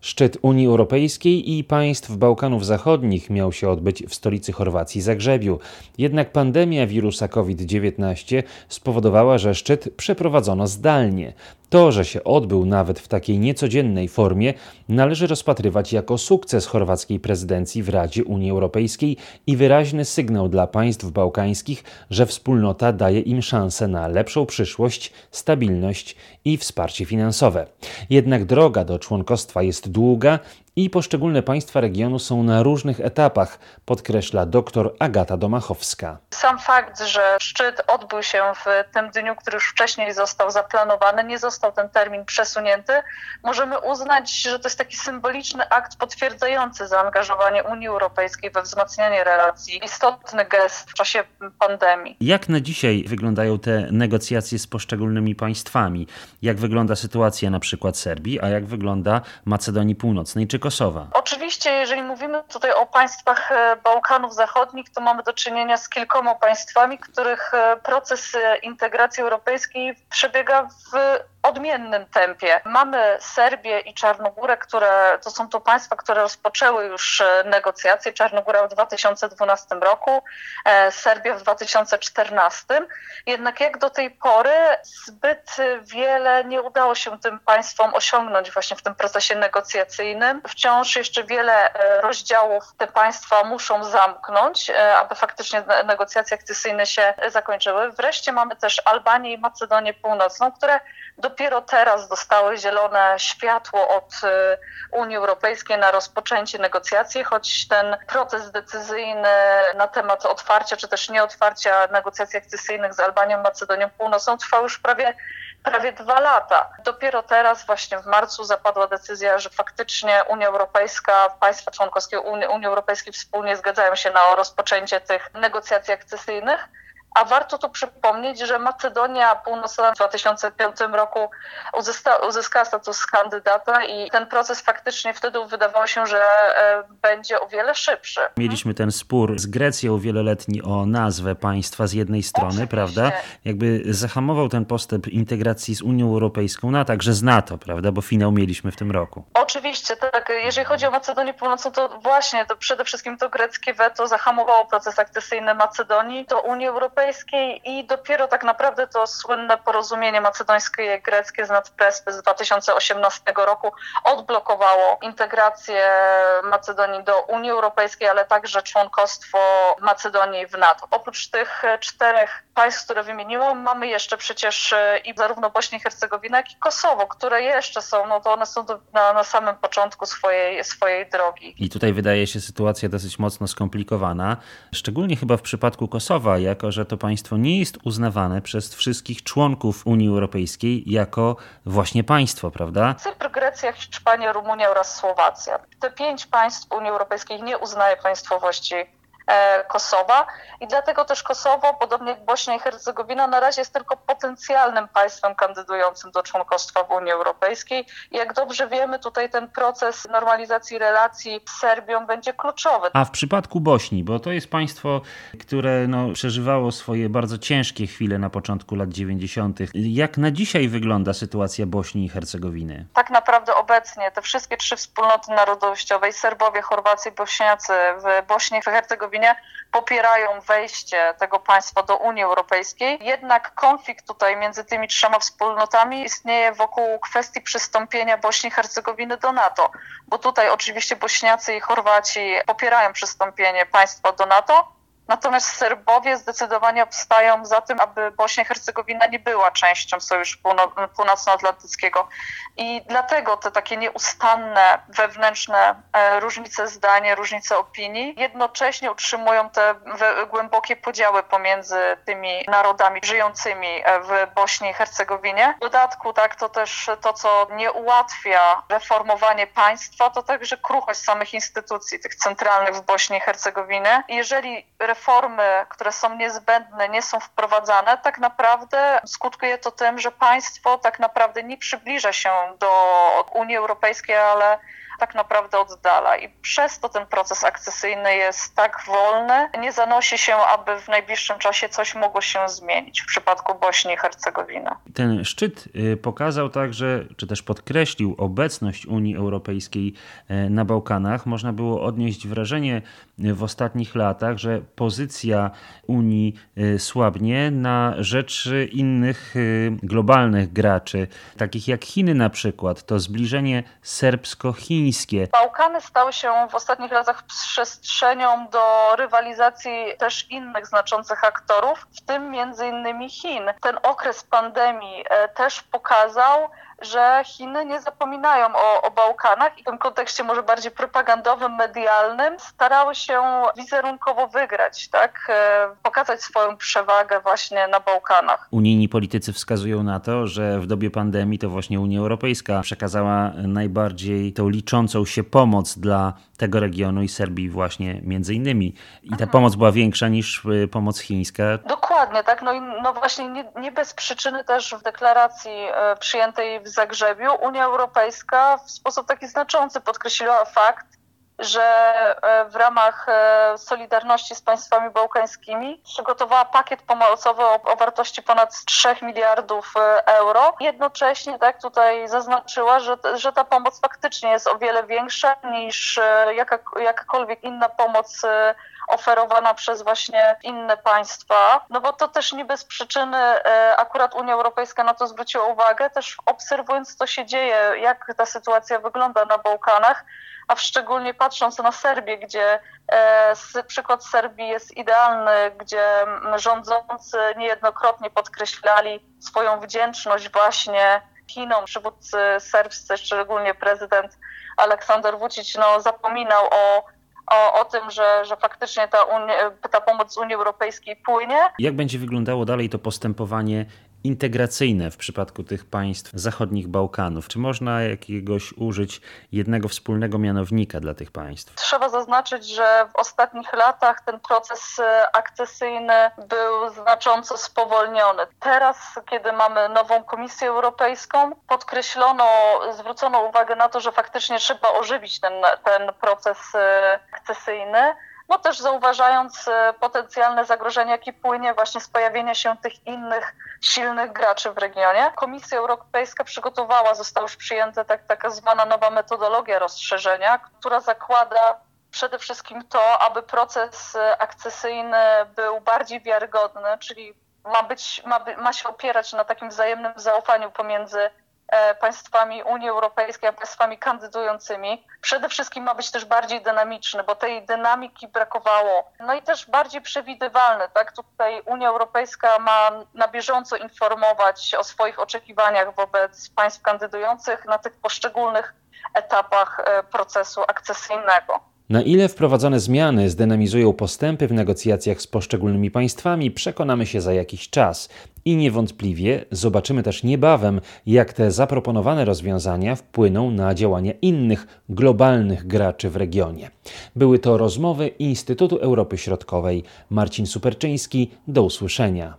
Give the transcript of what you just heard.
Szczyt Unii Europejskiej i państw Bałkanów Zachodnich miał się odbyć w stolicy Chorwacji Zagrzebiu. Jednak pandemia wirusa COVID-19 spowodowała, że szczyt przeprowadzono zdalnie. To, że się odbył nawet w takiej niecodziennej formie, należy rozpatrywać jako sukces chorwackiej prezydencji w Radzie Unii Europejskiej i wyraźny sygnał dla państw bałkańskich, że wspólnota daje im szansę na lepszą przyszłość, stabilność i wsparcie finansowe. Jednak droga do członkostwa jest długa i poszczególne państwa regionu są na różnych etapach, podkreśla dr Agata Domachowska. Sam fakt, że szczyt odbył się w tym dniu, który już wcześniej został zaplanowany, nie został ten termin przesunięty, możemy uznać, że to jest taki symboliczny akt potwierdzający zaangażowanie Unii Europejskiej we wzmacnianie relacji. Istotny gest w czasie pandemii. Jak na dzisiaj wyglądają te negocjacje z poszczególnymi państwami? Jak wygląda sytuacja na przykład Serbii, a jak wygląda Macedonii Północnej czy Kosowa? Oczywiście, jeżeli mówimy tutaj o państwach e, Bałkanów Zachodnich, to mamy do czynienia z kilkoma państwami, których e, proces e, integracji europejskiej przebiega w odmiennym tempie. Mamy Serbię i Czarnogórę, które to są to państwa, które rozpoczęły już e, negocjacje. Czarnogóra w 2012 roku, e, Serbia w 2014. Jednak jak do tej pory zbyt wiele nie udało się tym państwom osiągnąć właśnie w tym procesie negocjacyjnym. Wciąż jeszcze wiele e, rozdziałów te państwa muszą zamknąć, aby faktycznie negocjacje akcesyjne się zakończyły. Wreszcie mamy też Albanię i Macedonię Północną, które dopiero teraz dostały zielone światło od y, Unii Europejskiej na rozpoczęcie negocjacji, choć ten proces decyzyjny na temat otwarcia czy też nieotwarcia negocjacji akcesyjnych z Albanią, Macedonią Północną trwał już prawie prawie dwa lata. Dopiero teraz, właśnie w marcu, zapadła decyzja, że faktycznie Unia Europejska, państwa członkowskie Unii, Unii Europejskiej wspólnie zgadzają się na rozpoczęcie tych negocjacji akcesyjnych. A warto tu przypomnieć, że Macedonia Północna w 2005 roku uzyska, uzyskała status kandydata i ten proces faktycznie wtedy wydawało się, że e, będzie o wiele szybszy. Mieliśmy ten spór z Grecją wieloletni o nazwę państwa z jednej strony, Oczywiście. prawda? Jakby zahamował ten postęp integracji z Unią Europejską, no a także z NATO, prawda? Bo finał mieliśmy w tym roku. Oczywiście, tak. Jeżeli chodzi o Macedonię Północną, to właśnie to przede wszystkim to greckie weto zahamowało proces akcesyjny Macedonii do Unii Europejskiej Europejskiej i dopiero tak naprawdę to słynne porozumienie macedońskie i greckie z Nadprespy z 2018 roku odblokowało integrację Macedonii do Unii Europejskiej, ale także członkostwo Macedonii w NATO. Oprócz tych czterech państw, które wymieniłam, mamy jeszcze przecież e, i zarówno Bośnię i Hercegowinę, jak i Kosowo, które jeszcze są, no to one są na, na samym początku swojej, swojej drogi. I tutaj wydaje się sytuacja dosyć mocno skomplikowana, szczególnie chyba w przypadku Kosowa, jako że to państwo nie jest uznawane przez wszystkich członków Unii Europejskiej jako właśnie państwo, prawda? Cypr, Grecja, Hiszpania, Rumunia oraz Słowacja. Te pięć państw Unii Europejskiej nie uznaje państwowości Kosowa i dlatego też Kosowo, podobnie jak Bośnia i Hercegowina, na razie jest tylko potencjalnym państwem kandydującym do członkostwa w Unii Europejskiej. I jak dobrze wiemy, tutaj ten proces normalizacji relacji z Serbią będzie kluczowy. A w przypadku Bośni, bo to jest państwo, które no, przeżywało swoje bardzo ciężkie chwile na początku lat 90., jak na dzisiaj wygląda sytuacja Bośni i Hercegowiny? Tak naprawdę obecnie te wszystkie trzy wspólnoty narodowościowe, Serbowie, Chorwacy i Bośniacy w Bośni i Hercegowinie popierają wejście tego państwa do Unii Europejskiej. Jednak konflikt tutaj między tymi trzema wspólnotami istnieje wokół kwestii przystąpienia Bośni i Hercegowiny do NATO, bo tutaj oczywiście Bośniacy i Chorwaci popierają przystąpienie państwa do NATO, Natomiast Serbowie zdecydowanie obstają za tym, aby Bośnia i Hercegowina nie była częścią Sojuszu Północnoatlantyckiego. I dlatego te takie nieustanne wewnętrzne e, różnice zdania, różnice opinii jednocześnie utrzymują te głębokie podziały pomiędzy tymi narodami żyjącymi e, w Bośni i Hercegowinie. W dodatku tak to też to, co nie ułatwia reformowanie państwa, to także kruchość samych instytucji, tych centralnych w Bośni i Hercegowinie. Jeżeli reformy, które są niezbędne, nie są wprowadzane, tak naprawdę skutkuje to tym, że państwo tak naprawdę nie przybliża się do Unii Europejskiej, ale tak naprawdę oddala i przez to ten proces akcesyjny jest tak wolny, nie zanosi się, aby w najbliższym czasie coś mogło się zmienić w przypadku Bośni i Hercegowiny. Ten szczyt y, pokazał także, czy też podkreślił obecność Unii Europejskiej y, na Bałkanach. Można było odnieść wrażenie y, w ostatnich latach, że pozycja Unii słabnie na rzecz innych globalnych graczy, takich jak Chiny na przykład. To zbliżenie serbsko-chińskie. Bałkany stały się w ostatnich latach przestrzenią do rywalizacji też innych znaczących aktorów, w tym między innymi Chin. Ten okres pandemii e, też pokazał, że Chiny nie zapominają o, o Bałkanach i w tym kontekście może bardziej propagandowym, medialnym starały się wizerunkowo wygrać, tak? E, pokazać swoją przewagę właśnie na Bałkanach. Unijni politycy wskazują na to, że w dobie pandemii to właśnie Unia Europejska przekazała najbardziej tą liczącą się pomoc dla tego regionu i Serbii właśnie między innymi. I ta mhm. pomoc była większa niż e, pomoc chińska. Dokładnie, tak. No i no właśnie nie, nie bez przyczyny też w deklaracji e, przyjętej w Zagrzebiu Unia Europejska w sposób taki znaczący podkreśliła fakt, że e, w ramach e, Solidarności z państwami bałkańskimi przygotowała pakiet pomocowy o, o, wartości ponad 3 miliardów e, euro. Jednocześnie tak tutaj zaznaczyła, że, że ta pomoc faktycznie jest o wiele większa niż jaka, jakakolwiek inna pomoc oferowana przez właśnie inne państwa, no bo to też nie bez przyczyny akurat Unia Europejska na to zwróciła uwagę, też obserwując co się dzieje, jak ta sytuacja wygląda na Bałkanach, a szczególnie patrząc na Serbię, gdzie e, przykład Serbii jest idealny, gdzie rządzący niejednokrotnie podkreślali swoją wdzięczność właśnie Chinom, przywódcy serbscy, szczególnie prezydent Aleksander Vucic, no, zapominał o o, o tym, że, że faktycznie ta, ta pomoc z Unii Europejskiej płynie. Jak będzie wyglądało dalej to postępowanie integracyjne w przypadku tych państw zachodnich Bałkanów? Czy można jakiegoś użyć jednego wspólnego mianownika dla tych państw? Trzeba zaznaczyć, że w ostatnich latach ten proces e, akcesyjny był znacząco spowolniony. Teraz, kiedy mamy nową Komisję Europejską, podkreślono, zwrócono uwagę na to, że faktycznie trzeba ożywić ten, ten proces e, akcesyjny no też zauważając e, potencjalne zagrożenie, jakie płynie właśnie z pojawienia się tych innych silnych graczy w regionie. Komisja Europejska przygotowała, została już przyjęta tak, taka zwana nowa metodologia rozszerzenia, która zakłada przede wszystkim to, aby proces e, akcesyjny był bardziej wiarygodny, czyli ma, być, ma, ma się opierać na takim wzajemnym zaufaniu pomiędzy państwami Unii Europejskiej, a państwami kandydującymi. Przede wszystkim ma być też bardziej dynamiczny, bo tej dynamiki brakowało. No i też bardziej przewidywalny, tak? Tutaj Unia Europejska ma na bieżąco informować o swoich oczekiwaniach wobec państw kandydujących na tych poszczególnych etapach e, procesu akcesyjnego. Na ile wprowadzone zmiany zdynamizują postępy w negocjacjach z poszczególnymi państwami, przekonamy się za jakiś czas. I niewątpliwie zobaczymy też niebawem, jak te zaproponowane rozwiązania wpłyną na działania innych globalnych graczy w regionie. Były to rozmowy Instytutu Europy Środkowej. Marcin Superczyński, do usłyszenia.